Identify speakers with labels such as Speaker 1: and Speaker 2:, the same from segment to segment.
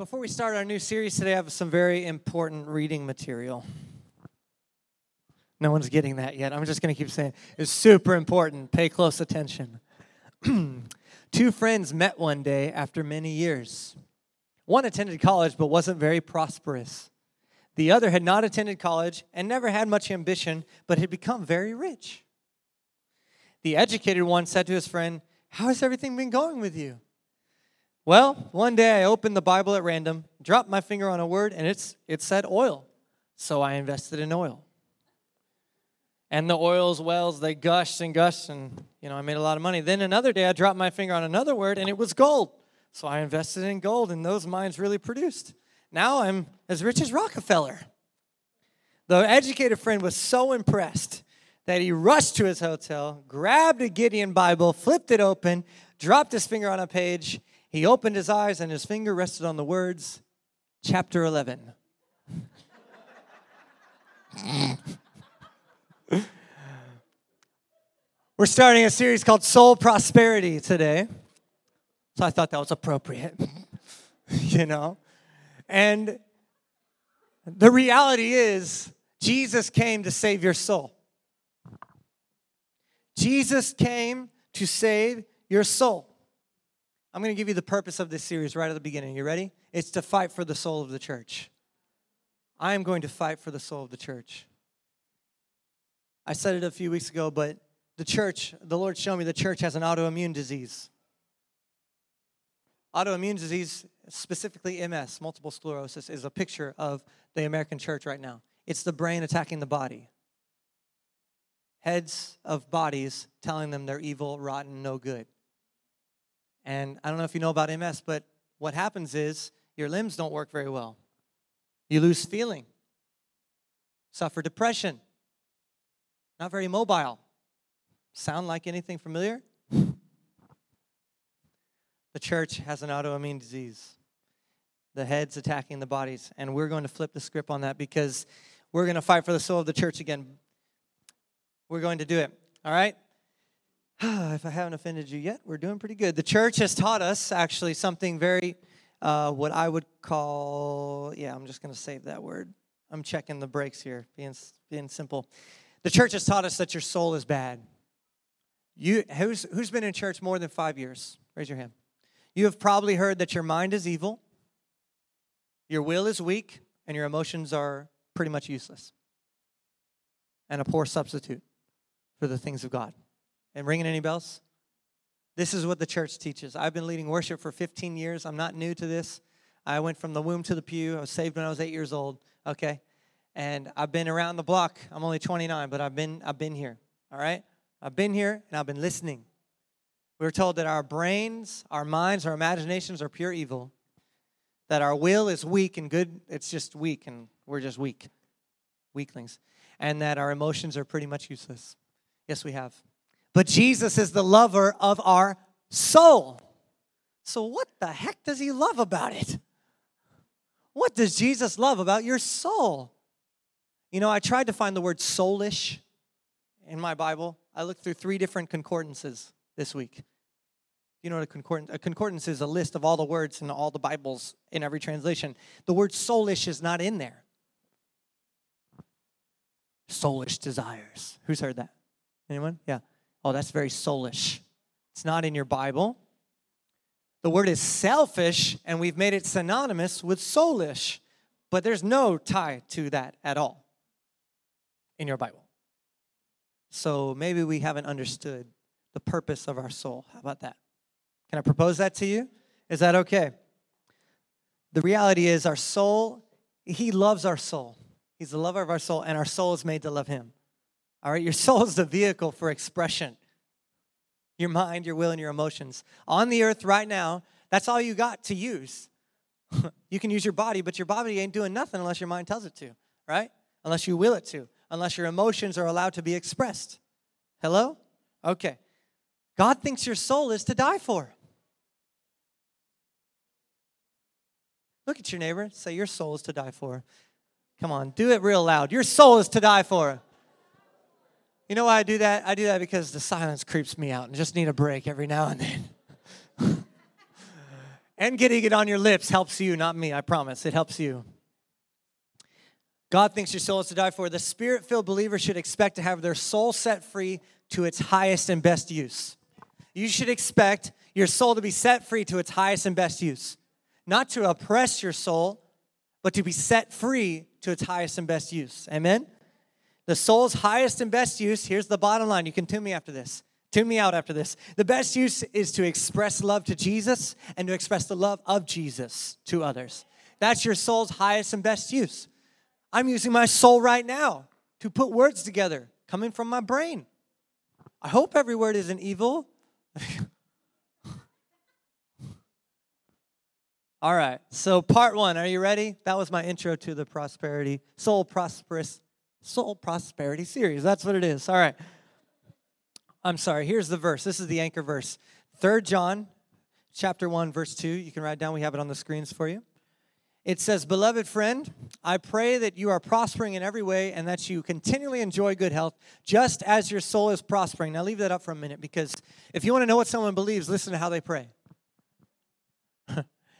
Speaker 1: Before we start our new series today, I have some very important reading material. No one's getting that yet. I'm just going to keep saying it's super important. Pay close attention. Two friends met one day after many years. One attended college but wasn't very prosperous. The other had not attended college and never had much ambition but had become very rich. The educated one said to his friend, How has everything been going with you? Well, one day I opened the Bible at random, dropped my finger on a word, and it's, it said oil. So I invested in oil. And the oil's wells, they gushed and gushed, and you know, I made a lot of money. Then another day I dropped my finger on another word, and it was gold. So I invested in gold, and those mines really produced. Now I'm as rich as Rockefeller. The educated friend was so impressed that he rushed to his hotel, grabbed a Gideon Bible, flipped it open, dropped his finger on a page, he opened his eyes and his finger rested on the words, chapter 11. We're starting a series called Soul Prosperity today. So I thought that was appropriate, you know? And the reality is, Jesus came to save your soul. Jesus came to save your soul. I'm going to give you the purpose of this series right at the beginning. You ready? It's to fight for the soul of the church. I am going to fight for the soul of the church. I said it a few weeks ago, but the church, the Lord showed me the church has an autoimmune disease. Autoimmune disease, specifically MS, multiple sclerosis, is a picture of the American church right now. It's the brain attacking the body. Heads of bodies telling them they're evil, rotten, no good. And I don't know if you know about MS, but what happens is your limbs don't work very well. You lose feeling, suffer depression, not very mobile. Sound like anything familiar? The church has an autoimmune disease. The head's attacking the bodies. And we're going to flip the script on that because we're going to fight for the soul of the church again. We're going to do it. All right? if I haven't offended you yet, we're doing pretty good. The church has taught us actually something very, uh, what I would call, yeah, I'm just going to save that word. I'm checking the brakes here, being, being simple. The church has taught us that your soul is bad. You, who's, who's been in church more than five years? Raise your hand. You have probably heard that your mind is evil, your will is weak, and your emotions are pretty much useless and a poor substitute for the things of God. And ringing any bells? This is what the church teaches. I've been leading worship for 15 years. I'm not new to this. I went from the womb to the pew. I was saved when I was eight years old. Okay, and I've been around the block. I'm only 29, but I've been I've been here. All right, I've been here and I've been listening. We are told that our brains, our minds, our imaginations are pure evil. That our will is weak and good. It's just weak, and we're just weak, weaklings. And that our emotions are pretty much useless. Yes, we have. But Jesus is the lover of our soul. So, what the heck does he love about it? What does Jesus love about your soul? You know, I tried to find the word soulish in my Bible. I looked through three different concordances this week. You know what a concordance? A concordance is a list of all the words in all the Bibles in every translation. The word soulish is not in there. Soulish desires. Who's heard that? Anyone? Yeah. Oh, that's very soulish. It's not in your Bible. The word is selfish, and we've made it synonymous with soulish, but there's no tie to that at all in your Bible. So maybe we haven't understood the purpose of our soul. How about that? Can I propose that to you? Is that okay? The reality is, our soul, He loves our soul. He's the lover of our soul, and our soul is made to love Him. All right, your soul is the vehicle for expression. Your mind, your will, and your emotions. On the earth right now, that's all you got to use. you can use your body, but your body ain't doing nothing unless your mind tells it to, right? Unless you will it to, unless your emotions are allowed to be expressed. Hello? Okay. God thinks your soul is to die for. Look at your neighbor, say, Your soul is to die for. Come on, do it real loud. Your soul is to die for. You know why I do that? I do that because the silence creeps me out and just need a break every now and then. And getting it on your lips helps you, not me, I promise. It helps you. God thinks your soul is to die for. The spirit filled believer should expect to have their soul set free to its highest and best use. You should expect your soul to be set free to its highest and best use. Not to oppress your soul, but to be set free to its highest and best use. Amen? The soul's highest and best use, here's the bottom line. You can tune me after this. Tune me out after this. The best use is to express love to Jesus and to express the love of Jesus to others. That's your soul's highest and best use. I'm using my soul right now to put words together coming from my brain. I hope every word isn't evil. All right, so part one, are you ready? That was my intro to the prosperity, soul prosperous, soul prosperity series. That's what it is. All right. I'm sorry, here's the verse. This is the anchor verse. Third John chapter 1, verse 2. You can write down, we have it on the screens for you. It says, Beloved friend, I pray that you are prospering in every way and that you continually enjoy good health, just as your soul is prospering. Now, leave that up for a minute because if you want to know what someone believes, listen to how they pray.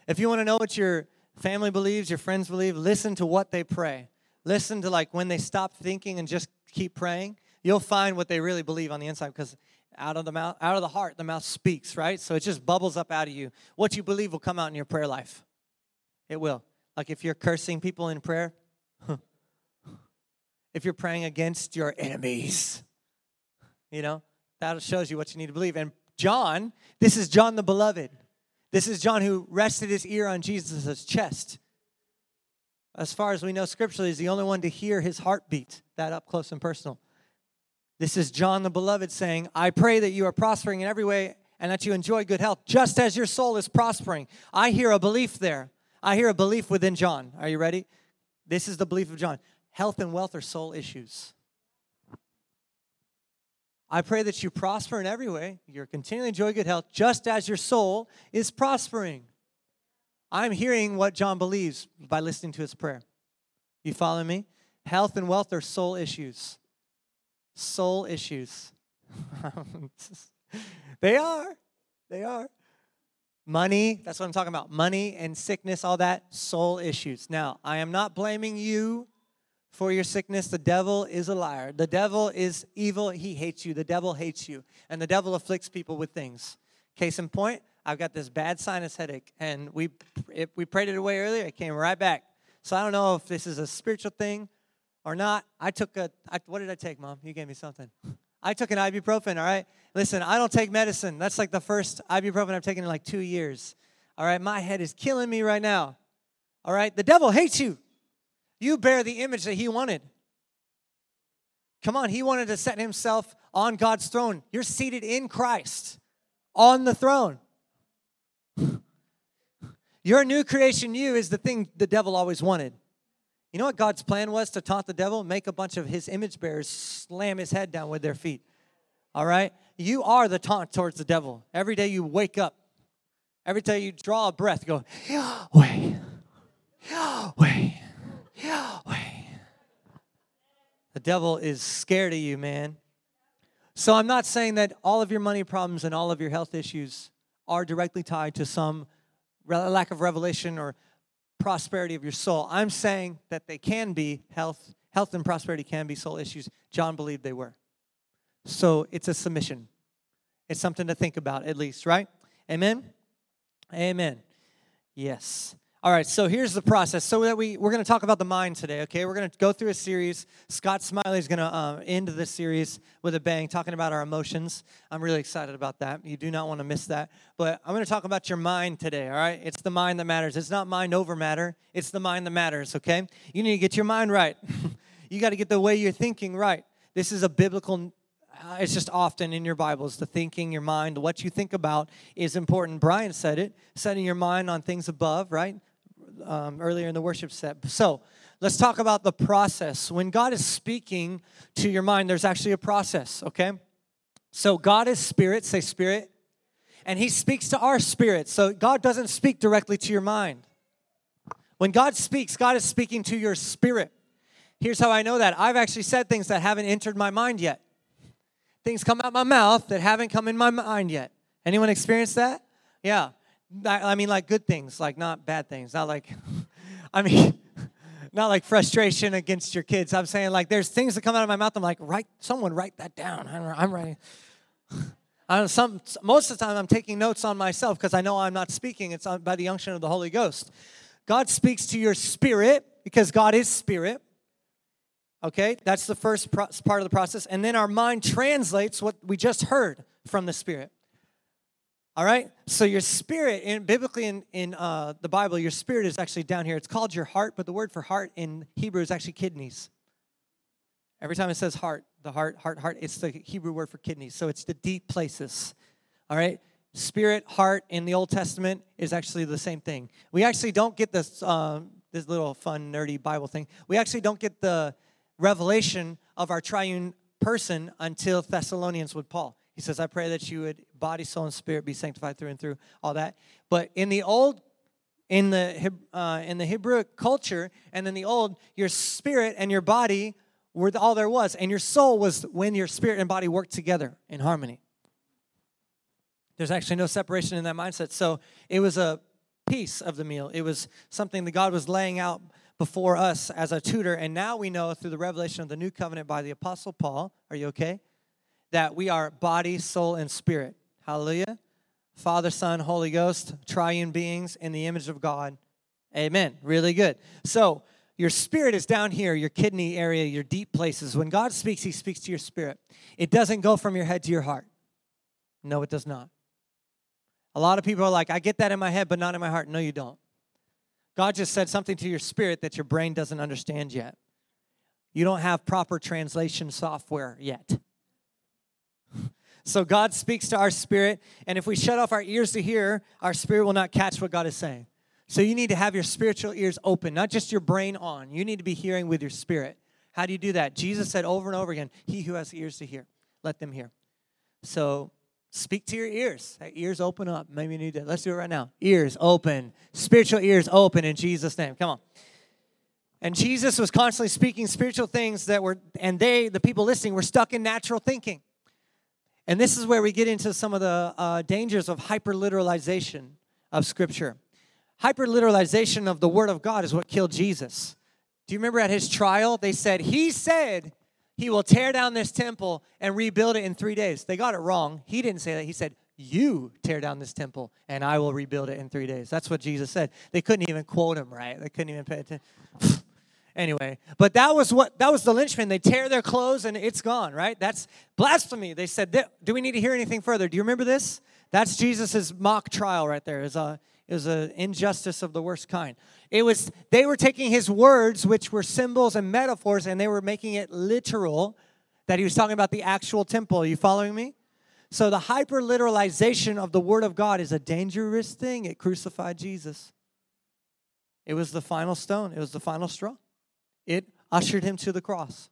Speaker 1: if you want to know what your family believes, your friends believe, listen to what they pray. Listen to like when they stop thinking and just keep praying, you'll find what they really believe on the inside because out of the mouth, out of the heart, the mouth speaks, right? So it just bubbles up out of you. What you believe will come out in your prayer life. It will. Like if you're cursing people in prayer, if you're praying against your enemies, you know, that shows you what you need to believe. And John, this is John the beloved. This is John who rested his ear on Jesus' chest. As far as we know scripturally, he's the only one to hear his heartbeat that up close and personal. This is John the beloved saying, I pray that you are prospering in every way and that you enjoy good health, just as your soul is prospering. I hear a belief there. I hear a belief within John. Are you ready? This is the belief of John. Health and wealth are soul issues. I pray that you prosper in every way. You're continually enjoy good health, just as your soul is prospering. I'm hearing what John believes by listening to his prayer. You follow me? Health and wealth are soul issues. Soul issues. they are. They are. Money, that's what I'm talking about. Money and sickness, all that, soul issues. Now, I am not blaming you for your sickness. The devil is a liar. The devil is evil. He hates you. The devil hates you. And the devil afflicts people with things. Case in point, I've got this bad sinus headache, and we, it, we prayed it away earlier. It came right back. So I don't know if this is a spiritual thing or not. I took a, I, what did I take, Mom? You gave me something. I took an ibuprofen, all right? Listen, I don't take medicine. That's like the first ibuprofen I've taken in like two years. All right, my head is killing me right now. All right, the devil hates you. You bear the image that he wanted. Come on, he wanted to set himself on God's throne. You're seated in Christ on the throne. Your new creation, you, is the thing the devil always wanted. You know what God's plan was to taunt the devil? Make a bunch of his image bearers slam his head down with their feet. All right? You are the taunt towards the devil. Every day you wake up, every day you draw a breath, go, Yahweh, Yahweh, Yahweh. The devil is scared of you, man. So I'm not saying that all of your money problems and all of your health issues are directly tied to some lack of revelation or prosperity of your soul. I'm saying that they can be health, health and prosperity can be soul issues. John believed they were. So it's a submission. It's something to think about at least, right? Amen. Amen. Yes. All right, so here's the process. So that we we're going to talk about the mind today. Okay, we're going to go through a series. Scott Smiley is going to uh, end this series with a bang, talking about our emotions. I'm really excited about that. You do not want to miss that. But I'm going to talk about your mind today. All right, it's the mind that matters. It's not mind over matter. It's the mind that matters. Okay, you need to get your mind right. you got to get the way you're thinking right. This is a biblical uh, it's just often in your Bibles, the thinking, your mind, what you think about is important. Brian said it, setting your mind on things above, right? Um, earlier in the worship set. So let's talk about the process. When God is speaking to your mind, there's actually a process, okay? So God is spirit, say spirit, and He speaks to our spirit. So God doesn't speak directly to your mind. When God speaks, God is speaking to your spirit. Here's how I know that I've actually said things that haven't entered my mind yet. Things come out my mouth that haven't come in my mind yet. Anyone experienced that? Yeah. I mean, like good things, like not bad things. Not like, I mean, not like frustration against your kids. I'm saying like there's things that come out of my mouth. I'm like, write someone write that down. I'm writing. I some most of the time I'm taking notes on myself because I know I'm not speaking. It's uh, by the unction of the Holy Ghost. God speaks to your spirit because God is spirit. Okay, that's the first pro- part of the process, and then our mind translates what we just heard from the spirit. All right? So your spirit, in, biblically in, in uh, the Bible, your spirit is actually down here. It's called your heart, but the word for heart in Hebrew is actually kidneys. Every time it says heart, the heart, heart, heart, it's the Hebrew word for kidneys. So it's the deep places. All right? Spirit, heart in the Old Testament is actually the same thing. We actually don't get this, uh, this little fun, nerdy Bible thing. We actually don't get the revelation of our triune person until Thessalonians with Paul. He says, I pray that you would, body, soul, and spirit, be sanctified through and through, all that. But in the old, in the, uh, in the Hebrew culture, and in the old, your spirit and your body were all there was. And your soul was when your spirit and body worked together in harmony. There's actually no separation in that mindset. So it was a piece of the meal, it was something that God was laying out before us as a tutor. And now we know through the revelation of the new covenant by the Apostle Paul. Are you okay? That we are body, soul, and spirit. Hallelujah. Father, Son, Holy Ghost, triune beings in the image of God. Amen. Really good. So, your spirit is down here, your kidney area, your deep places. When God speaks, He speaks to your spirit. It doesn't go from your head to your heart. No, it does not. A lot of people are like, I get that in my head, but not in my heart. No, you don't. God just said something to your spirit that your brain doesn't understand yet. You don't have proper translation software yet. So God speaks to our spirit, and if we shut off our ears to hear, our spirit will not catch what God is saying. So you need to have your spiritual ears open, not just your brain on. You need to be hearing with your spirit. How do you do that? Jesus said over and over again, He who has ears to hear, let them hear. So speak to your ears. Ears open up. Maybe you need to. Let's do it right now. Ears open. Spiritual ears open in Jesus' name. Come on. And Jesus was constantly speaking spiritual things that were, and they, the people listening, were stuck in natural thinking. And this is where we get into some of the uh, dangers of hyperliteralization of Scripture. Hyperliteralization of the Word of God is what killed Jesus. Do you remember at his trial, they said, He said he will tear down this temple and rebuild it in three days. They got it wrong. He didn't say that. He said, You tear down this temple and I will rebuild it in three days. That's what Jesus said. They couldn't even quote him right. They couldn't even pay attention. Anyway but that was what that was the lynchman they tear their clothes and it's gone right? That's blasphemy. They said do we need to hear anything further? Do you remember this? That's jesus's mock trial right there. Is a is an injustice of the worst kind. It was they were taking his words which were symbols and metaphors and they were making it literal that he was talking about the actual temple. Are you following me? So the hyper literalization of the word of god is a dangerous thing. It crucified jesus. It was the final stone. It was the final straw it ushered him to the cross.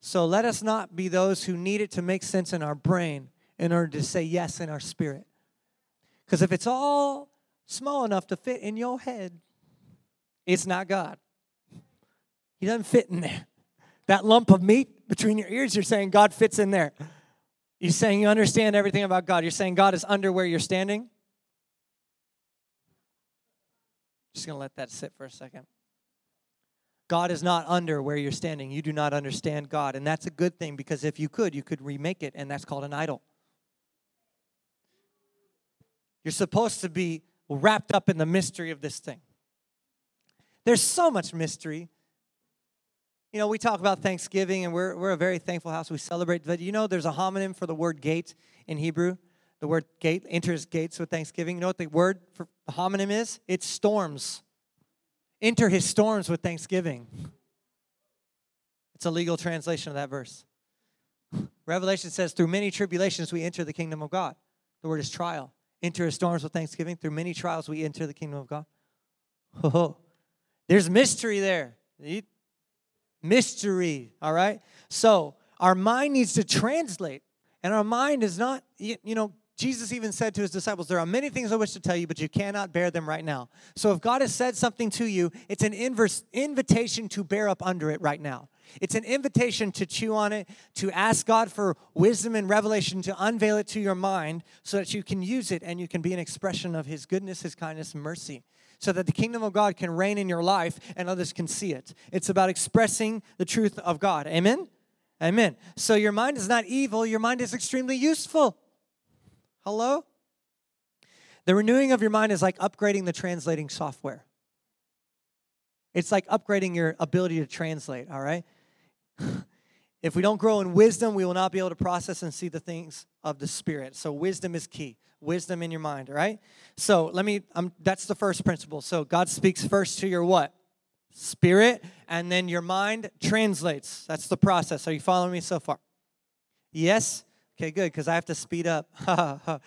Speaker 1: So let us not be those who need it to make sense in our brain in order to say yes in our spirit. Because if it's all small enough to fit in your head, it's not God. He doesn't fit in there. That lump of meat between your ears, you're saying God fits in there. You're saying you understand everything about God. You're saying God is under where you're standing. Just going to let that sit for a second. God is not under where you're standing. You do not understand God. And that's a good thing because if you could, you could remake it, and that's called an idol. You're supposed to be wrapped up in the mystery of this thing. There's so much mystery. You know, we talk about Thanksgiving, and we're, we're a very thankful house. We celebrate, but you know, there's a homonym for the word gate in Hebrew. The word gate enters gates with Thanksgiving. You know what the word for the homonym is? It's storms enter his storms with thanksgiving. It's a legal translation of that verse. Revelation says, through many tribulations we enter the kingdom of God. The word is trial. Enter his storms with thanksgiving. Through many trials we enter the kingdom of God. Oh, there's mystery there. Mystery, all right? So our mind needs to translate. And our mind is not, you know, Jesus even said to his disciples, There are many things I wish to tell you, but you cannot bear them right now. So if God has said something to you, it's an inverse invitation to bear up under it right now. It's an invitation to chew on it, to ask God for wisdom and revelation, to unveil it to your mind so that you can use it and you can be an expression of His goodness, His kindness, and mercy. So that the kingdom of God can reign in your life and others can see it. It's about expressing the truth of God. Amen? Amen. So your mind is not evil, your mind is extremely useful. Hello? The renewing of your mind is like upgrading the translating software. It's like upgrading your ability to translate, all right? if we don't grow in wisdom, we will not be able to process and see the things of the Spirit. So, wisdom is key. Wisdom in your mind, all right? So, let me, um, that's the first principle. So, God speaks first to your what? Spirit, and then your mind translates. That's the process. Are you following me so far? Yes? Okay, good, because I have to speed up.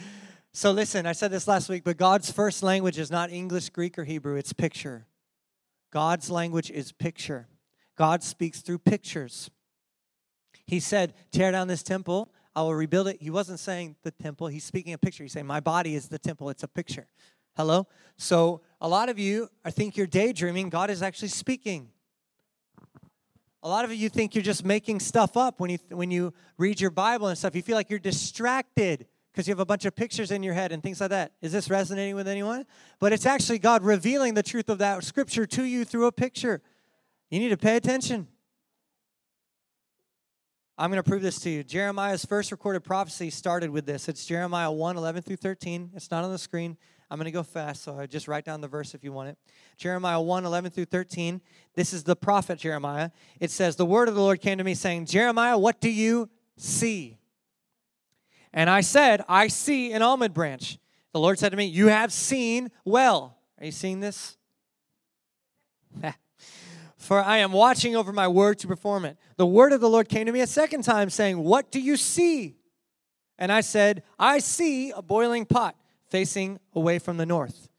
Speaker 1: so, listen, I said this last week, but God's first language is not English, Greek, or Hebrew, it's picture. God's language is picture. God speaks through pictures. He said, Tear down this temple, I will rebuild it. He wasn't saying the temple, he's speaking a picture. He's saying, My body is the temple, it's a picture. Hello? So a lot of you I think you're daydreaming. God is actually speaking. A lot of you think you're just making stuff up when you when you read your Bible and stuff. You feel like you're distracted because you have a bunch of pictures in your head and things like that. Is this resonating with anyone? But it's actually God revealing the truth of that scripture to you through a picture. You need to pay attention. I'm going to prove this to you. Jeremiah's first recorded prophecy started with this. It's Jeremiah 1 11 through 13. It's not on the screen. I'm going to go fast, so I just write down the verse if you want it. Jeremiah 1 11 through 13. This is the prophet Jeremiah. It says, The word of the Lord came to me saying, Jeremiah, what do you see? And I said, I see an almond branch. The Lord said to me, You have seen well. Are you seeing this? For I am watching over my word to perform it. The word of the Lord came to me a second time, saying, What do you see? And I said, I see a boiling pot facing away from the north.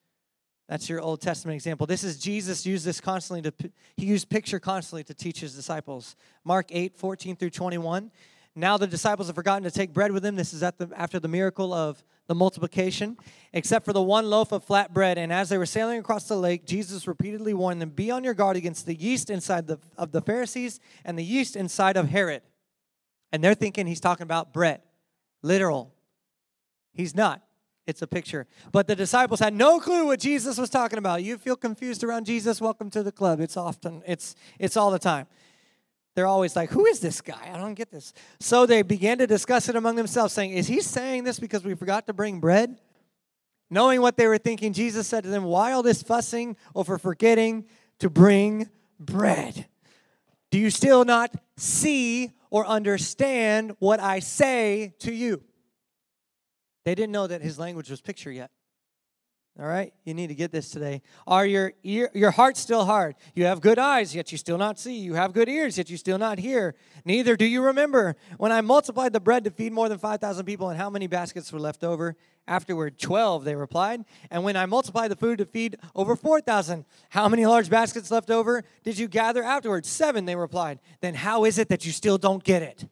Speaker 1: That's your Old Testament example. This is Jesus used this constantly to he used picture constantly to teach his disciples. Mark 8, 14 through 21. Now the disciples have forgotten to take bread with them. This is at the, after the miracle of the multiplication, except for the one loaf of flat bread. And as they were sailing across the lake, Jesus repeatedly warned them, Be on your guard against the yeast inside the, of the Pharisees and the yeast inside of Herod. And they're thinking he's talking about bread, literal. He's not. It's a picture. But the disciples had no clue what Jesus was talking about. You feel confused around Jesus? Welcome to the club. It's often, it's, it's all the time they're always like, Who is this guy? I don't get this. So they began to discuss it among themselves, saying, Is he saying this because we forgot to bring bread? Knowing what they were thinking, Jesus said to them, Why all this fussing over forgetting to bring bread? Do you still not see or understand what I say to you? They didn't know that his language was picture yet. All right, you need to get this today. Are your ear, your heart still hard? You have good eyes, yet you still not see. You have good ears, yet you still not hear. Neither do you remember when I multiplied the bread to feed more than five thousand people, and how many baskets were left over? Afterward, twelve. They replied. And when I multiplied the food to feed over four thousand, how many large baskets left over did you gather afterward? Seven. They replied. Then how is it that you still don't get it?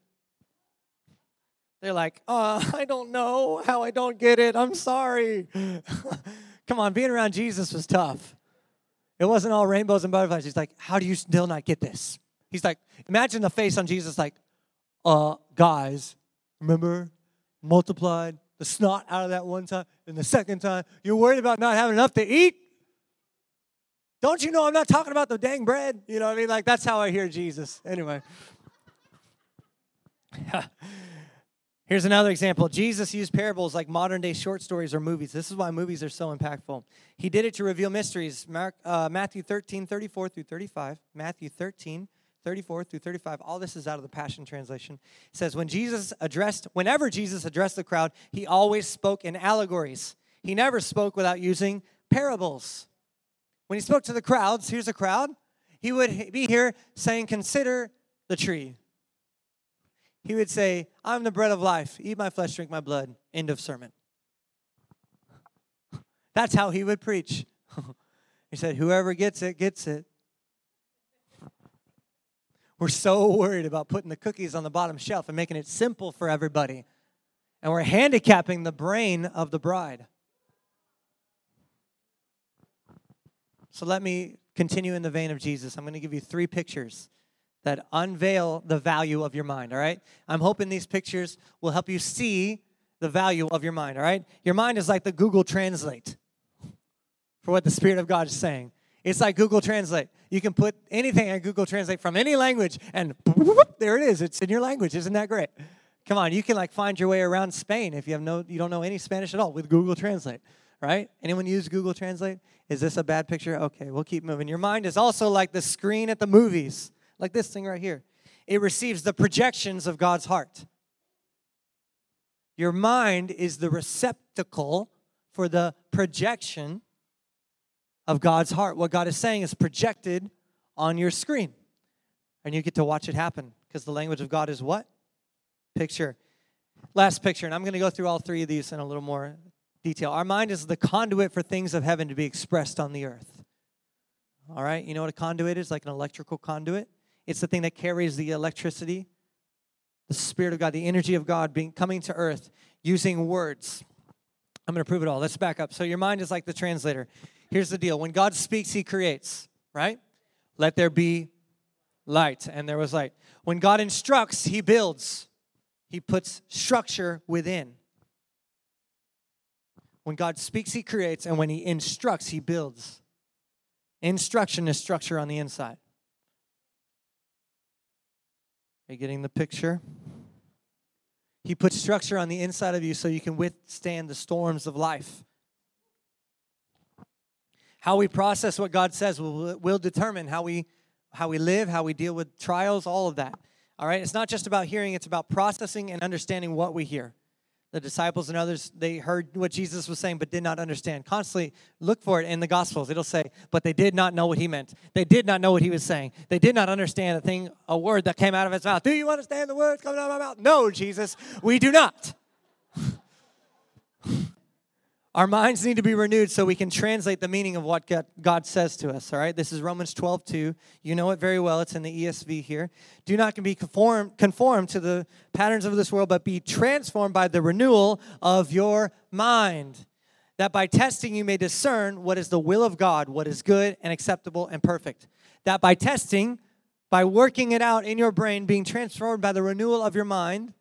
Speaker 1: They're like, oh, I don't know how I don't get it. I'm sorry. Come on, being around Jesus was tough. It wasn't all rainbows and butterflies. He's like, How do you still not get this? He's like, Imagine the face on Jesus, like, uh, guys, remember, multiplied the snot out of that one time, and the second time, you're worried about not having enough to eat? Don't you know I'm not talking about the dang bread? You know what I mean? Like, that's how I hear Jesus. Anyway. Here's another example. Jesus used parables like modern day short stories or movies. This is why movies are so impactful. He did it to reveal mysteries. Mark, uh, Matthew 13, 34 through 35. Matthew 13, 34 through 35. All this is out of the Passion Translation. It says, when Jesus addressed, whenever Jesus addressed the crowd, he always spoke in allegories. He never spoke without using parables. When he spoke to the crowds, here's a crowd, he would be here saying, Consider the tree he would say, I'm the bread of life. Eat my flesh, drink my blood. End of sermon. That's how he would preach. he said, Whoever gets it, gets it. We're so worried about putting the cookies on the bottom shelf and making it simple for everybody. And we're handicapping the brain of the bride. So let me continue in the vein of Jesus. I'm going to give you three pictures that unveil the value of your mind, all right? I'm hoping these pictures will help you see the value of your mind, all right? Your mind is like the Google Translate for what the Spirit of God is saying. It's like Google Translate. You can put anything in Google Translate from any language, and there it is. It's in your language. Isn't that great? Come on, you can like find your way around Spain if you have no, you don't know any Spanish at all with Google Translate, right? Anyone use Google Translate? Is this a bad picture? Okay, we'll keep moving. Your mind is also like the screen at the movies, like this thing right here. It receives the projections of God's heart. Your mind is the receptacle for the projection of God's heart. What God is saying is projected on your screen. And you get to watch it happen because the language of God is what? Picture. Last picture, and I'm going to go through all three of these in a little more detail. Our mind is the conduit for things of heaven to be expressed on the earth. All right, you know what a conduit is? Like an electrical conduit. It's the thing that carries the electricity, the Spirit of God, the energy of God being coming to earth using words. I'm going to prove it all. Let's back up. So your mind is like the translator. Here's the deal. When God speaks, he creates, right? Let there be light, and there was light. When God instructs, he builds. He puts structure within. When God speaks, he creates, and when he instructs, he builds. Instruction is structure on the inside. Are you getting the picture? He puts structure on the inside of you so you can withstand the storms of life. How we process what God says will, will determine how we, how we live, how we deal with trials, all of that. All right? It's not just about hearing, it's about processing and understanding what we hear the disciples and others they heard what jesus was saying but did not understand. Constantly look for it in the gospels. It'll say but they did not know what he meant. They did not know what he was saying. They did not understand a thing a word that came out of his mouth. Do you understand the words coming out of my mouth? No jesus we do not our minds need to be renewed so we can translate the meaning of what God says to us, all right? This is Romans 12, 2. You know it very well. It's in the ESV here. Do not be conformed, conformed to the patterns of this world, but be transformed by the renewal of your mind. That by testing you may discern what is the will of God, what is good and acceptable and perfect. That by testing, by working it out in your brain, being transformed by the renewal of your mind,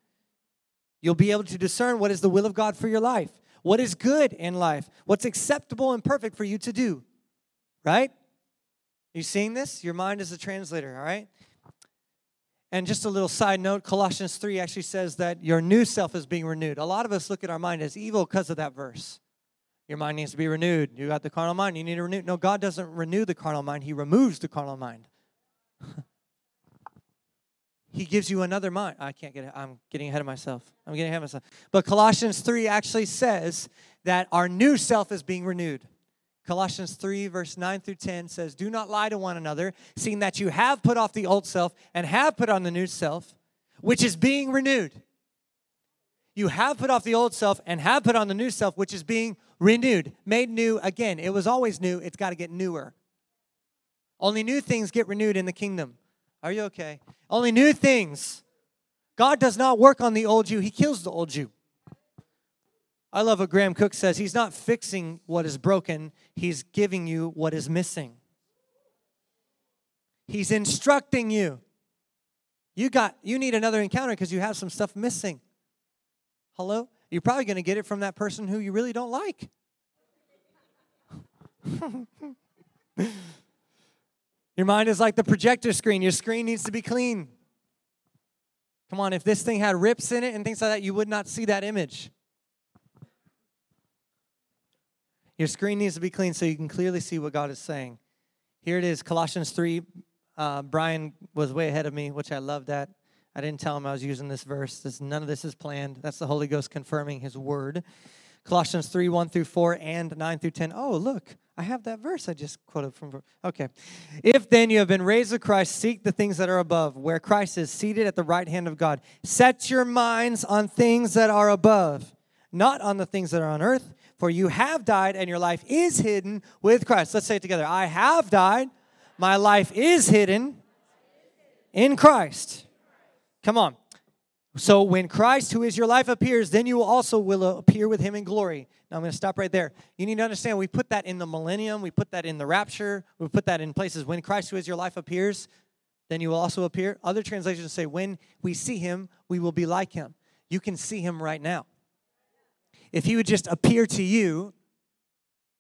Speaker 1: you'll be able to discern what is the will of God for your life what is good in life, what's acceptable and perfect for you to do. Right? You seeing this? Your mind is a translator, all right? And just a little side note Colossians 3 actually says that your new self is being renewed. A lot of us look at our mind as evil because of that verse. Your mind needs to be renewed. You got the carnal mind, you need to renew. No, God doesn't renew the carnal mind, He removes the carnal mind. he gives you another mind. I can't get. I'm getting ahead of myself. I'm getting ahead of myself. But Colossians 3 actually says that our new self is being renewed. Colossians 3, verse 9 through 10 says, Do not lie to one another, seeing that you have put off the old self and have put on the new self, which is being renewed. You have put off the old self and have put on the new self, which is being renewed, made new again. It was always new, it's got to get newer. Only new things get renewed in the kingdom. Are you okay? Only new things. God does not work on the old you, He kills the old you. I love what Graham Cooke says. He's not fixing what is broken, He's giving you what is missing. He's instructing you. You got you need another encounter because you have some stuff missing. Hello? You're probably going to get it from that person who you really don't like. Your mind is like the projector screen. Your screen needs to be clean. Come on, if this thing had rips in it and things like that, you would not see that image. Your screen needs to be clean so you can clearly see what God is saying. Here it is, Colossians 3. Uh, Brian was way ahead of me, which I love that. I didn't tell him I was using this verse. This, none of this is planned. That's the Holy Ghost confirming his word. Colossians 3 1 through 4 and 9 through 10. Oh, look, I have that verse I just quoted from. Okay. If then you have been raised with Christ, seek the things that are above, where Christ is seated at the right hand of God. Set your minds on things that are above, not on the things that are on earth, for you have died and your life is hidden with Christ. Let's say it together. I have died, my life is hidden in Christ. Come on. So when Christ, who is your life, appears, then you also will appear with him in glory. Now I'm going to stop right there. You need to understand we put that in the millennium, we put that in the rapture, we put that in places. When Christ, who is your life, appears, then you will also appear. Other translations say, when we see him, we will be like him. You can see him right now. If he would just appear to you,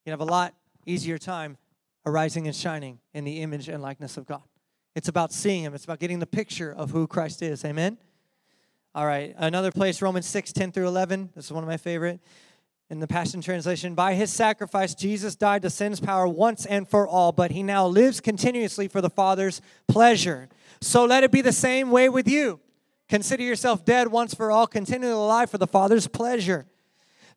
Speaker 1: you'd have a lot easier time arising and shining in the image and likeness of God. It's about seeing him, it's about getting the picture of who Christ is. Amen? All right, another place, Romans 6, 10 through 11. This is one of my favorite. In the Passion Translation, by his sacrifice, Jesus died to sin's power once and for all, but he now lives continuously for the Father's pleasure. So let it be the same way with you. Consider yourself dead once for all, continually alive for the Father's pleasure.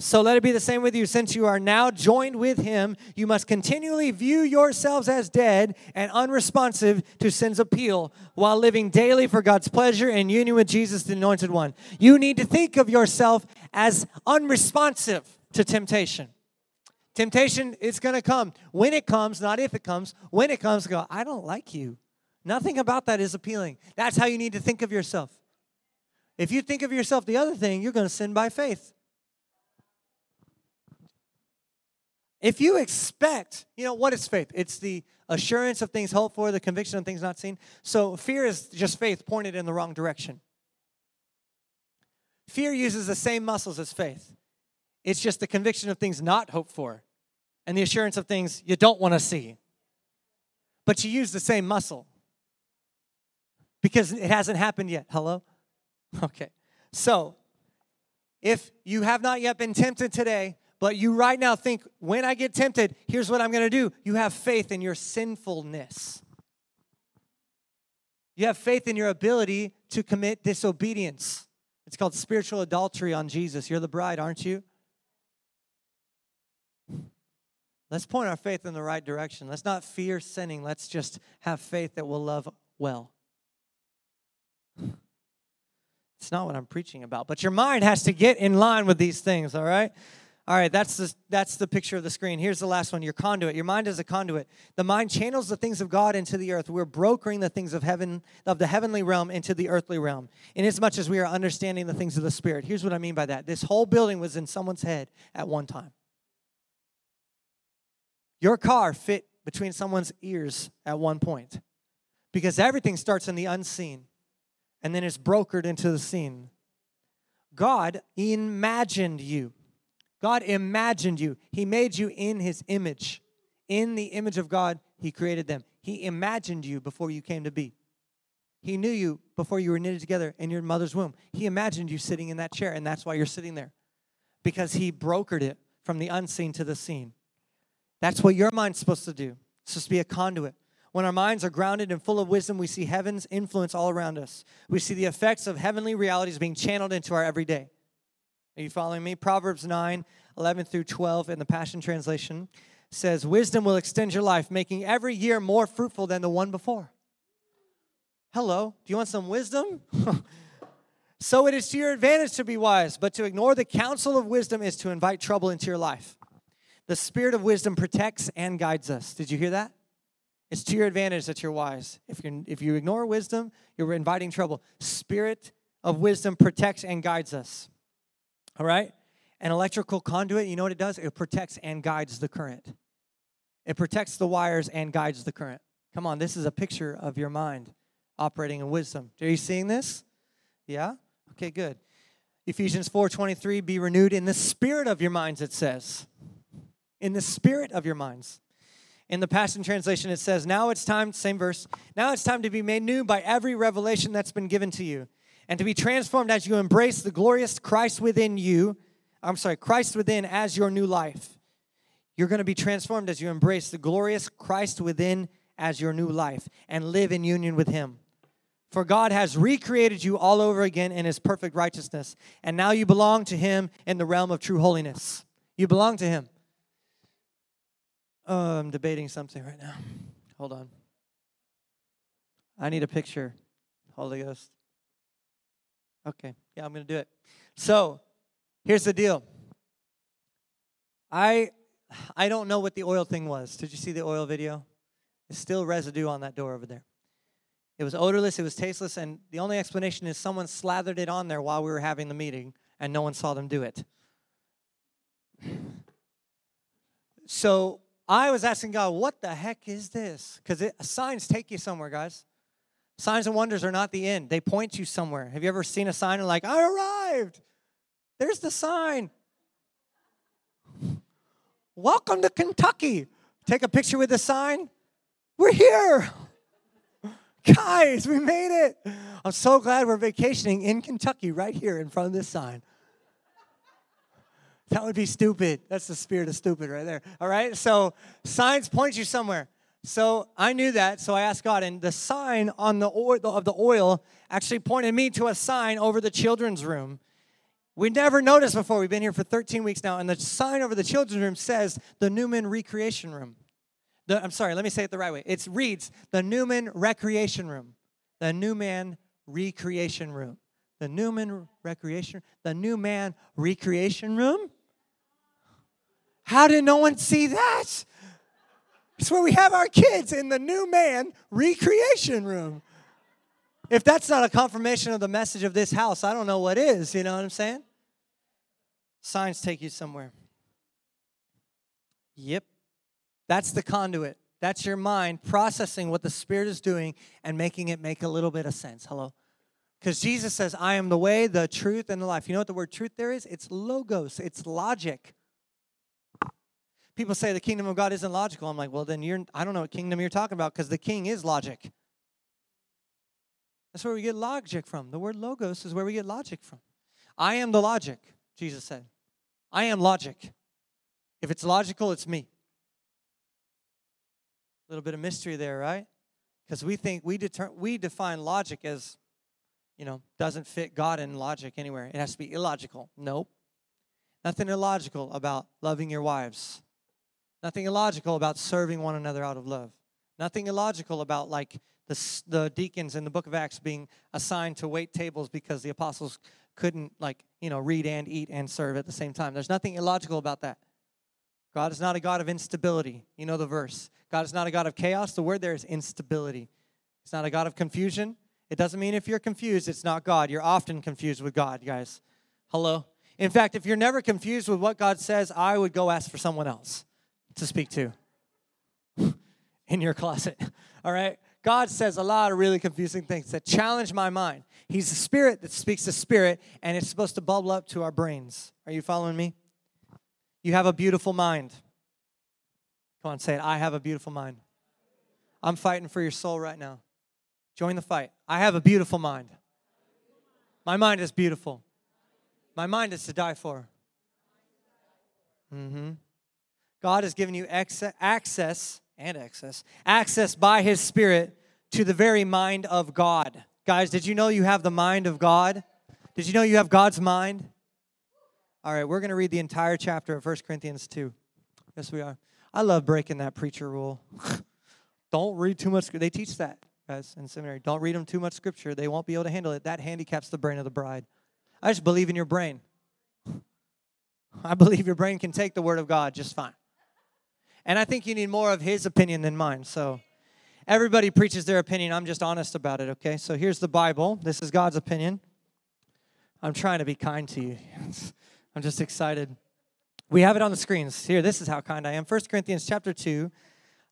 Speaker 1: So let it be the same with you. Since you are now joined with him, you must continually view yourselves as dead and unresponsive to sin's appeal while living daily for God's pleasure in union with Jesus, the anointed one. You need to think of yourself as unresponsive to temptation. Temptation is going to come. When it comes, not if it comes, when it comes, go, I don't like you. Nothing about that is appealing. That's how you need to think of yourself. If you think of yourself the other thing, you're going to sin by faith. If you expect, you know, what is faith? It's the assurance of things hoped for, the conviction of things not seen. So fear is just faith pointed in the wrong direction. Fear uses the same muscles as faith. It's just the conviction of things not hoped for and the assurance of things you don't want to see. But you use the same muscle because it hasn't happened yet. Hello? Okay. So, if you have not yet been tempted today, but you right now think, when I get tempted, here's what I'm going to do. You have faith in your sinfulness. You have faith in your ability to commit disobedience. It's called spiritual adultery on Jesus. You're the bride, aren't you? Let's point our faith in the right direction. Let's not fear sinning. Let's just have faith that we'll love well. It's not what I'm preaching about, but your mind has to get in line with these things, all right? All right, that's the, that's the picture of the screen. Here's the last one your conduit. Your mind is a conduit. The mind channels the things of God into the earth. We're brokering the things of heaven, of the heavenly realm into the earthly realm, inasmuch as we are understanding the things of the Spirit. Here's what I mean by that this whole building was in someone's head at one time. Your car fit between someone's ears at one point because everything starts in the unseen and then is brokered into the seen. God imagined you. God imagined you. He made you in His image. In the image of God, He created them. He imagined you before you came to be. He knew you before you were knitted together in your mother's womb. He imagined you sitting in that chair, and that's why you're sitting there. Because He brokered it from the unseen to the seen. That's what your mind's supposed to do. It's supposed to be a conduit. When our minds are grounded and full of wisdom, we see heaven's influence all around us. We see the effects of heavenly realities being channeled into our everyday. Are you following me? Proverbs 9, 11 through 12 in the Passion Translation says, Wisdom will extend your life, making every year more fruitful than the one before. Hello, do you want some wisdom? so it is to your advantage to be wise, but to ignore the counsel of wisdom is to invite trouble into your life. The spirit of wisdom protects and guides us. Did you hear that? It's to your advantage that you're wise. If you if you ignore wisdom, you're inviting trouble. Spirit of wisdom protects and guides us. All right? An electrical conduit, you know what it does? It protects and guides the current. It protects the wires and guides the current. Come on, this is a picture of your mind operating in wisdom. Are you seeing this? Yeah? Okay, good. Ephesians 4:23 be renewed in the spirit of your minds it says. In the spirit of your minds. In the Passion Translation it says, "Now it's time, same verse. Now it's time to be made new by every revelation that's been given to you." And to be transformed as you embrace the glorious Christ within you. I'm sorry, Christ within as your new life. You're going to be transformed as you embrace the glorious Christ within as your new life and live in union with Him. For God has recreated you all over again in His perfect righteousness, and now you belong to Him in the realm of true holiness. You belong to Him. Oh, I'm debating something right now. Hold on. I need a picture, Holy Ghost. Okay, yeah, I'm going to do it. So, here's the deal. I I don't know what the oil thing was. Did you see the oil video? There's still residue on that door over there. It was odorless, it was tasteless, and the only explanation is someone slathered it on there while we were having the meeting and no one saw them do it. So I was asking God, what the heck is this? Because signs take you somewhere, guys. Signs and wonders are not the end, they point you somewhere. Have you ever seen a sign and, like, I arrived? There's the sign. Welcome to Kentucky. Take a picture with the sign. We're here. Guys, we made it. I'm so glad we're vacationing in Kentucky right here in front of this sign. That would be stupid. That's the spirit of stupid right there. All right? So signs point you somewhere. So I knew that, so I asked God, and the sign on the oil of the oil actually pointed me to a sign over the children's room. We never noticed before. We've been here for 13 weeks now, and the sign over the children's room says the Newman Recreation Room. The, I'm sorry, let me say it the right way. It reads the Newman Recreation Room. The Newman Recreation Room. The Newman Recreation, the Newman Recreation Room? How did no one see that? It's where we have our kids in the new man recreation room. If that's not a confirmation of the message of this house, I don't know what is. You know what I'm saying? Signs take you somewhere. Yep. That's the conduit. That's your mind processing what the Spirit is doing and making it make a little bit of sense. Hello? Because Jesus says, I am the way, the truth, and the life. You know what the word truth there is? It's logos, it's logic. People say the kingdom of God isn't logical. I'm like, well, then you're, I don't know what kingdom you're talking about because the king is logic. That's where we get logic from. The word logos is where we get logic from. I am the logic, Jesus said. I am logic. If it's logical, it's me. A little bit of mystery there, right? Because we think we deter- we define logic as, you know, doesn't fit God in logic anywhere. It has to be illogical. Nope. Nothing illogical about loving your wives. Nothing illogical about serving one another out of love. Nothing illogical about like the, the deacons in the book of Acts being assigned to wait tables because the apostles couldn't like, you know, read and eat and serve at the same time. There's nothing illogical about that. God is not a God of instability. You know the verse. God is not a God of chaos. The word there is instability. It's not a God of confusion. It doesn't mean if you're confused, it's not God. You're often confused with God, guys. Hello? In fact, if you're never confused with what God says, I would go ask for someone else to speak to in your closet. All right? God says a lot of really confusing things that challenge my mind. He's a spirit that speaks to spirit, and it's supposed to bubble up to our brains. Are you following me? You have a beautiful mind. Come on, say it. I have a beautiful mind. I'm fighting for your soul right now. Join the fight. I have a beautiful mind. My mind is beautiful. My mind is to die for. Mm-hmm. God has given you access and access, access by His Spirit to the very mind of God. Guys, did you know you have the mind of God? Did you know you have God's mind? All right, we're going to read the entire chapter of 1 Corinthians 2. Yes, we are. I love breaking that preacher rule. Don't read too much. They teach that, guys, in seminary. Don't read them too much scripture. They won't be able to handle it. That handicaps the brain of the bride. I just believe in your brain. I believe your brain can take the word of God just fine. And I think you need more of his opinion than mine. So everybody preaches their opinion. I'm just honest about it, okay? So here's the Bible. This is God's opinion. I'm trying to be kind to you. I'm just excited. We have it on the screens. Here, this is how kind I am. 1 Corinthians chapter 2.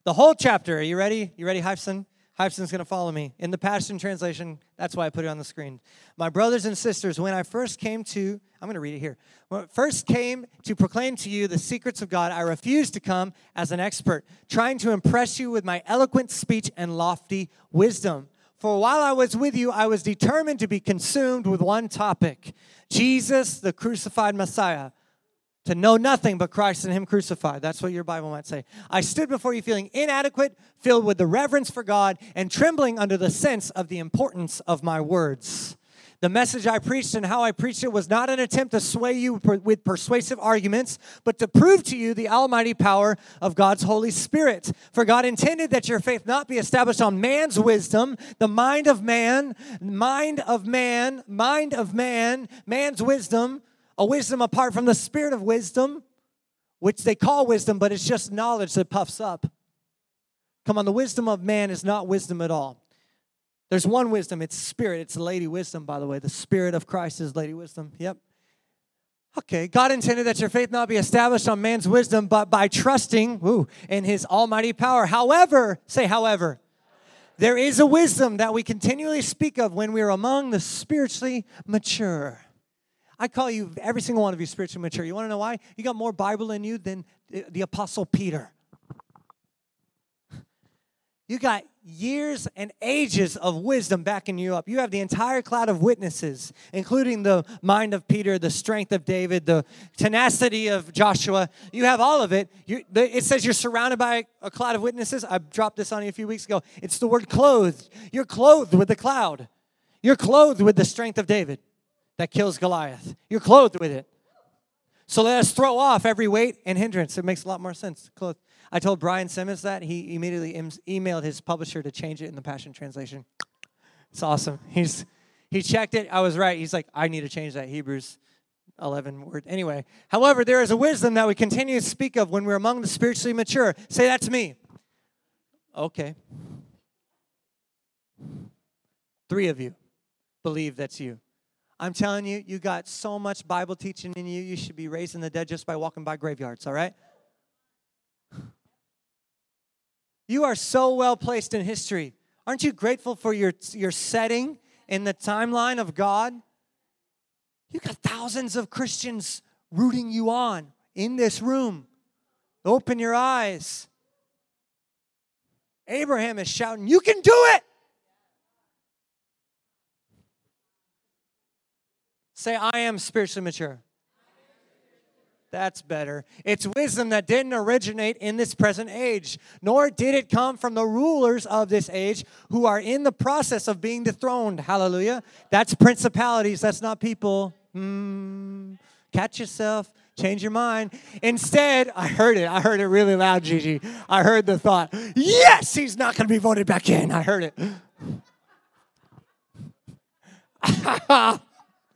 Speaker 1: The whole chapter. Are you ready? You ready, Hypson? Hypson's going to follow me. In the Passion Translation, that's why I put it on the screen. My brothers and sisters, when I first came to, I'm going to read it here. When I first came to proclaim to you the secrets of God, I refused to come as an expert, trying to impress you with my eloquent speech and lofty wisdom. For while I was with you, I was determined to be consumed with one topic Jesus, the crucified Messiah to know nothing but Christ and Him crucified. That's what your Bible might say. I stood before you feeling inadequate, filled with the reverence for God, and trembling under the sense of the importance of my words. The message I preached and how I preached it was not an attempt to sway you with persuasive arguments, but to prove to you the almighty power of God's Holy Spirit. For God intended that your faith not be established on man's wisdom, the mind of man, mind of man, mind of man, man's wisdom, a wisdom apart from the spirit of wisdom, which they call wisdom, but it's just knowledge that puffs up. Come on, the wisdom of man is not wisdom at all. There's one wisdom, it's spirit. It's lady wisdom, by the way. The spirit of Christ is lady wisdom. Yep. Okay, God intended that your faith not be established on man's wisdom, but by trusting ooh, in his almighty power. However, say, however, There is a wisdom that we continually speak of when we're among the spiritually mature. I call you, every single one of you, spiritually mature. You want to know why? You got more Bible in you than the, Apostle Peter. You got years and ages of wisdom backing you up. You have the entire cloud of witnesses, including the mind of Peter, the strength of David, the tenacity of Joshua. You have all of it. You, it says you're surrounded by a cloud of witnesses. I dropped this on you a few weeks ago. It's the word clothed. You're clothed with the cloud. You're clothed with the strength of David that kills Goliath. You're clothed with it. So let us throw off every weight and hindrance. It makes a lot more sense. Clothed. I told Brian Simmons that. He immediately emailed his publisher to change it in the Passion Translation. It's awesome. He's he checked it. I was right. He's like, I need to change that Hebrews 11 word. Anyway, however, there is a wisdom that we continue to speak of when we're among the spiritually mature. Say that to me. Okay. Three of you believe that's you. I'm telling you, you got so much Bible teaching in you, you should be raising the dead just by walking by graveyards, all right? You are so well placed in history. Aren't you grateful for your, your setting in the timeline of God? You got thousands of Christians rooting you on in this room. Open your eyes. Abraham is shouting, You can do it! Say, I am spiritually mature. That's better. It's wisdom that didn't originate in this present age, nor did it come from the rulers of this age who are in the process of being dethroned. Hallelujah. That's principalities, that's not people. Hmm. Catch yourself, change your mind. Instead, I heard it. I heard it really loud, Gigi. I heard the thought, yes, he's not going to be voted back in. I heard it.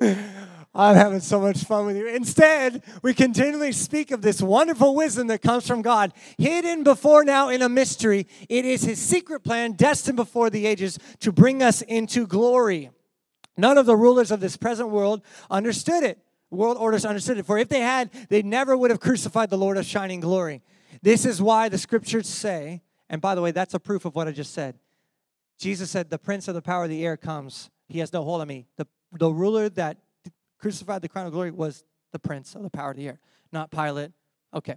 Speaker 1: I'm having so much fun with you. Instead, we continually speak of this wonderful wisdom that comes from God, hidden before now in a mystery. It is His secret plan, destined before the ages, to bring us into glory. None of the rulers of this present world understood it. World orders understood it. For if they had, they never would have crucified the Lord of shining glory. This is why the scriptures say, and by the way, that's a proof of what I just said. Jesus said, The prince of the power of the air comes. He has no hold on me. The, the ruler that crucified the crown of glory was the prince of the power of the air, not Pilate. Okay.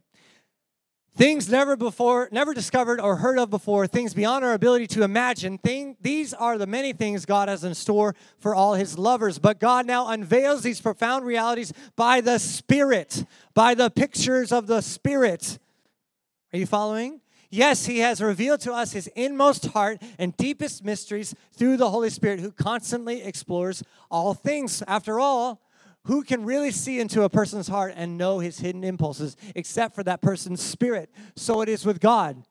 Speaker 1: Things never before, never discovered or heard of before, things beyond our ability to imagine. Thing, these are the many things God has in store for all his lovers. But God now unveils these profound realities by the Spirit, by the pictures of the Spirit. Are you following? Yes, he has revealed to us his inmost heart and deepest mysteries through the Holy Spirit who constantly explores all things. After all, who can really see into a person's heart and know his hidden impulses except for that person's spirit? So it is with God.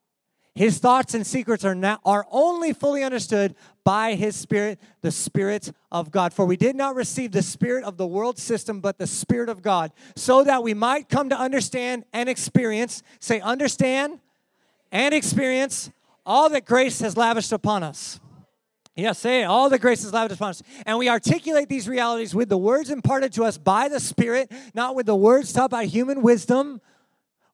Speaker 1: His thoughts and secrets are not are only fully understood by his spirit, the spirit of God. For we did not receive the spirit of the world system, but the spirit of God, so that we might come to understand and experience, say understand and experience all that grace has lavished upon us. Yes, say it. All the grace is lavished upon us. And we articulate these realities with the words imparted to us by the Spirit, not with the words taught by human wisdom.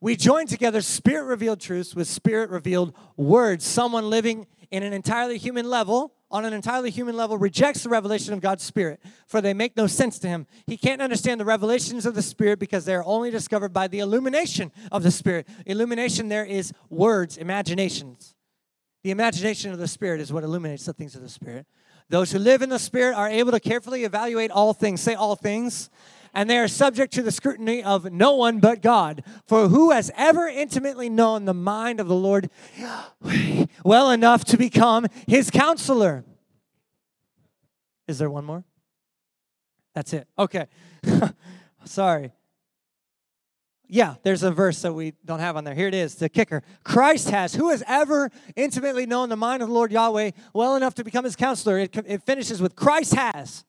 Speaker 1: We join together spirit revealed truths with spirit revealed words. Someone living in an entirely human level, on an entirely human level, rejects the revelation of God's Spirit, for they make no sense to him. He can't understand the revelations of the Spirit because they are only discovered by the illumination of the Spirit. Illumination there is words, imaginations. The imagination of the Spirit is what illuminates the things of the Spirit. Those who live in the Spirit are able to carefully evaluate all things. Say all things. And they are subject to the scrutiny of no one but God. For who has ever intimately known the mind of the Lord well enough to become his counselor? Is there one more? That's it. Okay. Sorry. Yeah, there's a verse that we don't have on there. Here it is, the kicker. Christ has. Who has ever intimately known the mind of the Lord Yahweh well enough to become his counselor? It, it finishes with Christ has.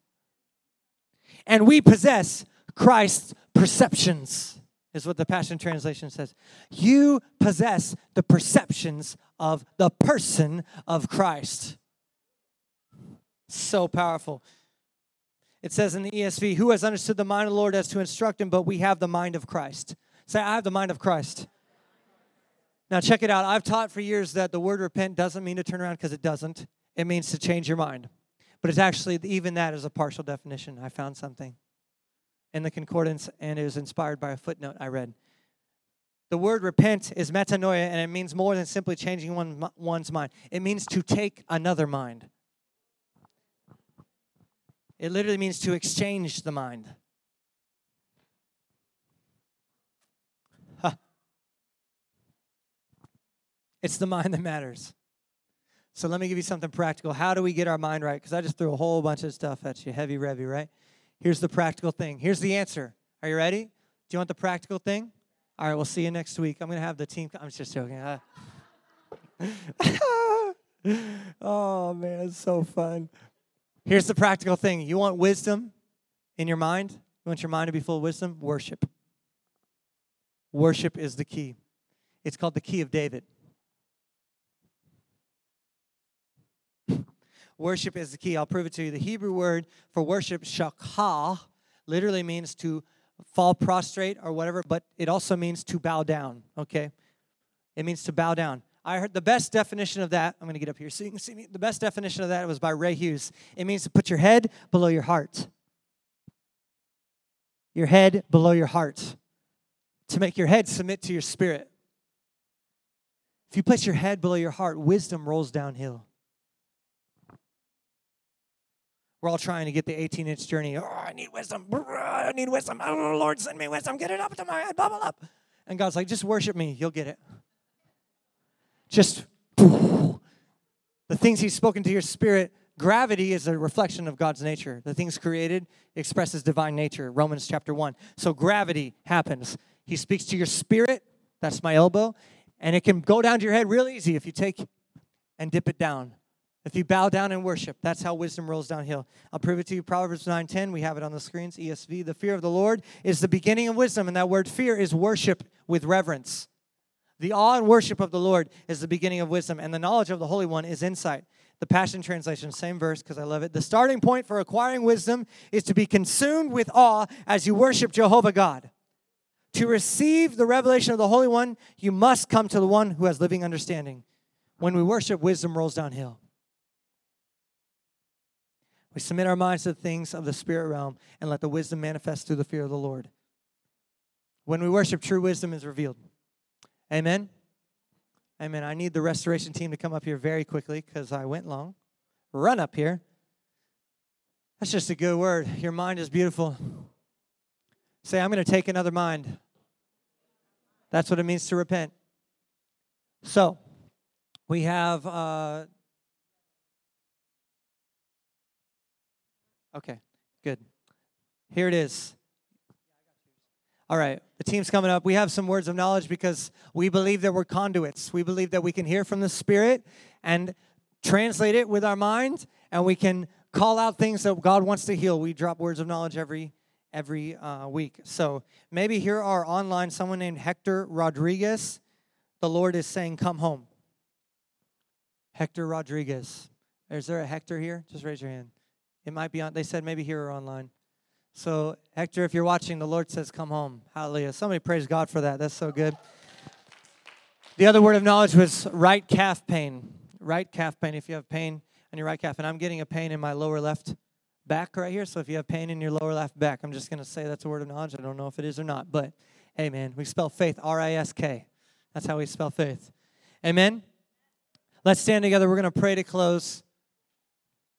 Speaker 1: And we possess Christ's perceptions, is what the Passion Translation says. You possess the perceptions of the person of Christ. So powerful. It says in the ESV, Who has understood the mind of the Lord as to instruct him, but we have the mind of Christ. Say, I have the mind of Christ. Now, check it out. I've taught for years that the word repent doesn't mean to turn around because it doesn't. it means to change your mind. But it's actually, even that is a partial definition. I found something in the concordance, and it was inspired by a footnote I read. The word repent is metanoia, and it means more than simply changing one, one's mind. It means to take another mind. It literally means to exchange the mind. Huh. It's the mind that matters. So let me give you something practical. How do we get our mind right? Because I just threw a whole bunch of stuff at you, heavy, revy, right? Here's the practical thing. Here's the answer. Are you ready? Do you want the practical thing? All right, we'll see you next week. I'm going to have the team. I'm just joking. Oh, man, it's so fun. Here's the practical thing you want wisdom in your mind? You want your mind to be full of wisdom? Worship. Worship is the key. It's called the key of David. Worship is the key. I'll prove it to you. The Hebrew word for worship, shakha, literally means to fall prostrate or whatever, but it also means to bow down, okay? It means to bow down. I heard the best definition of that. I'm going to get up here so you can see me. The best definition of that was by Ray Hughes. It means to put your head below your heart. Your head below your heart. To make your head submit to your spirit. If you place your head below your heart, wisdom rolls downhill. We're all trying to get the 18 inch journey. Oh, I need wisdom. I need wisdom. Oh, Lord, send me wisdom. Get it up to my head. Bubble up. And God's like, just worship me. You'll get it. Just the things He's spoken to your spirit. Gravity is a reflection of God's nature. The things created expresses divine nature. Romans chapter 1. So gravity happens. He speaks to your spirit. That's my elbow. And it can go down to your head real easy if you take and dip it down. If you bow down and worship, that's how wisdom rolls downhill. I'll prove it to you. Proverbs 9:10, we have it on the screens, ESV. The fear of the Lord is the beginning of wisdom, and that word fear is worship with reverence. The awe and worship of the Lord is the beginning of wisdom, and the knowledge of the Holy One is insight. The Passion Translation, same verse because I love it. The starting point for acquiring wisdom is to be consumed with awe as you worship Jehovah God. To receive the revelation of the Holy One, you must come to the one who has living understanding. When we worship, wisdom rolls downhill. We submit our minds to the things of the spirit realm and let the wisdom manifest through the fear of the Lord. When we worship, true wisdom is revealed. Amen. Amen. I need the restoration team to come up here very quickly because I went long. Run up here. That's just a good word. Your mind is beautiful. Say, I'm going to take another mind. That's what it means to repent. So, we have uh, Okay, good. Here it is. All right, the team's coming up. We have some words of knowledge because we believe that we're conduits. We believe that we can hear from the Spirit and translate it with our mind, and we can call out things that God wants to heal. We drop words of knowledge every every uh, week. So maybe here are online someone named Hector Rodriguez. The Lord is saying, "Come home." Hector Rodriguez. Is there a Hector here? Just raise your hand. It might be on, they said maybe here or online. So, Hector, if you're watching, the Lord says, Come home. Hallelujah. Somebody praise God for that. That's so good. The other word of knowledge was right calf pain. Right calf pain. If you have pain in your right calf, and I'm getting a pain in my lower left back right here. So if you have pain in your lower left back, I'm just going to say that's a word of knowledge. I don't know if it is or not, but amen. We spell faith R I S K. That's how we spell faith. Amen. Let's stand together. We're going to pray to close.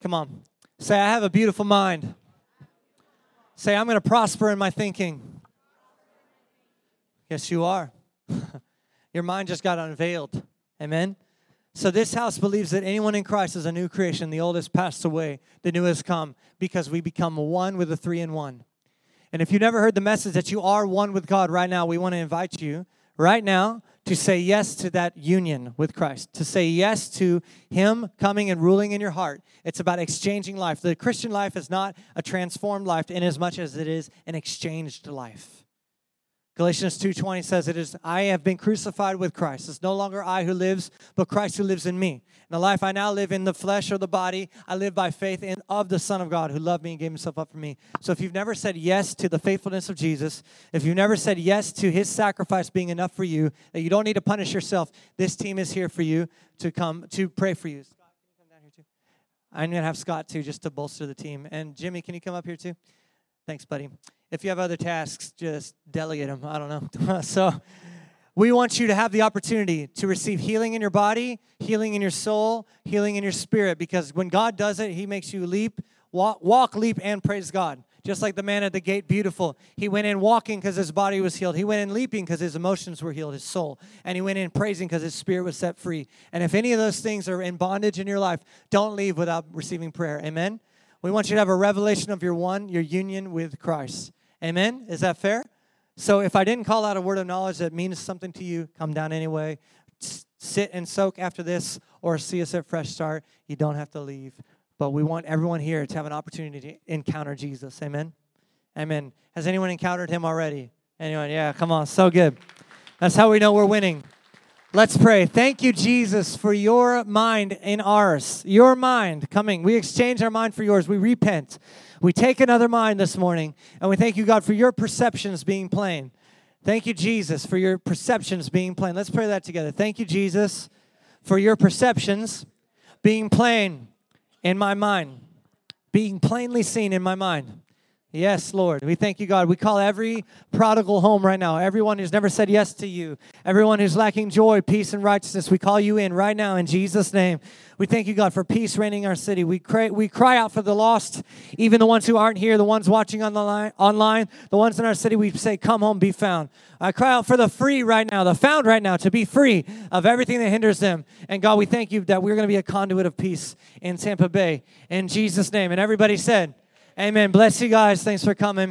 Speaker 1: Come on. Say, I have a beautiful mind. Say, I'm going to prosper in my thinking. Yes, you are. Your mind just got unveiled. Amen. So, this house believes that anyone in Christ is a new creation. The old has passed away, the new has come, because we become one with the three in one. And if you never heard the message that you are one with God right now, we want to invite you right now to say yes to that union with Christ, to say yes to Him coming and ruling in your heart. It's about exchanging life. The Christian life is not a transformed life in as much as it is an exchanged life. Galatians 2:20 says it is I have been crucified with Christ. It's no longer I who lives, but Christ who lives in me. The life I now live in the flesh or the body, I live by faith in of the Son of God who loved me and gave himself up for me. So if you've never said yes to the faithfulness of Jesus, if you've never said yes to his sacrifice being enough for you, that you don't need to punish yourself, this team is here for you to come to pray for you. Scott, you come down here too? I'm going to have Scott too, just to bolster the team. And Jimmy, can you come up here too? Thanks, buddy. If you have other tasks, just delegate them. I don't know. so, we want you to have the opportunity to receive healing in your body, healing in your soul, healing in your spirit, because when God does it, He makes you leap, walk, walk leap, and praise God. Just like the man at the gate, beautiful. He went in walking because his body was healed. He went in leaping because his emotions were healed, his soul. And he went in praising because his spirit was set free. And if any of those things are in bondage in your life, don't leave without receiving prayer. Amen? We want you to have a revelation of your one, your union with Christ. Amen? Is that fair? So if I didn't call out a word of knowledge that means something to you, come down anyway. Sit and soak after this or see us at Fresh Start. You don't have to leave. But we want everyone here to have an opportunity to encounter Jesus. Amen. Amen. Has anyone encountered him already? Anyone? Yeah, come on. So good. That's how we know we're winning. Let's pray. Thank you, Jesus, for your mind in ours. Your mind coming. We exchange our mind for yours. We repent. We take another mind this morning, and we thank you, God, for your perceptions being plain. Thank you, Jesus, for your perceptions being plain. Let's pray that together. Thank you, Jesus, for your perceptions being plain in my mind, being plainly seen in my mind. Yes, Lord. We thank you, God. We call every prodigal home right now. Everyone who's never said yes to you. Everyone who's lacking joy, peace, and righteousness. We call you in right now in Jesus' name. We thank you, God, for peace reigning our city. We cry, we cry out for the lost, even the ones who aren't here, the ones watching on the line, online, the ones in our city. We say, Come home, be found. I cry out for the free right now, the found right now, to be free of everything that hinders them. And God, we thank you that we're going to be a conduit of peace in Tampa Bay. In Jesus' name. And everybody said, Amen. Bless you guys. Thanks for coming.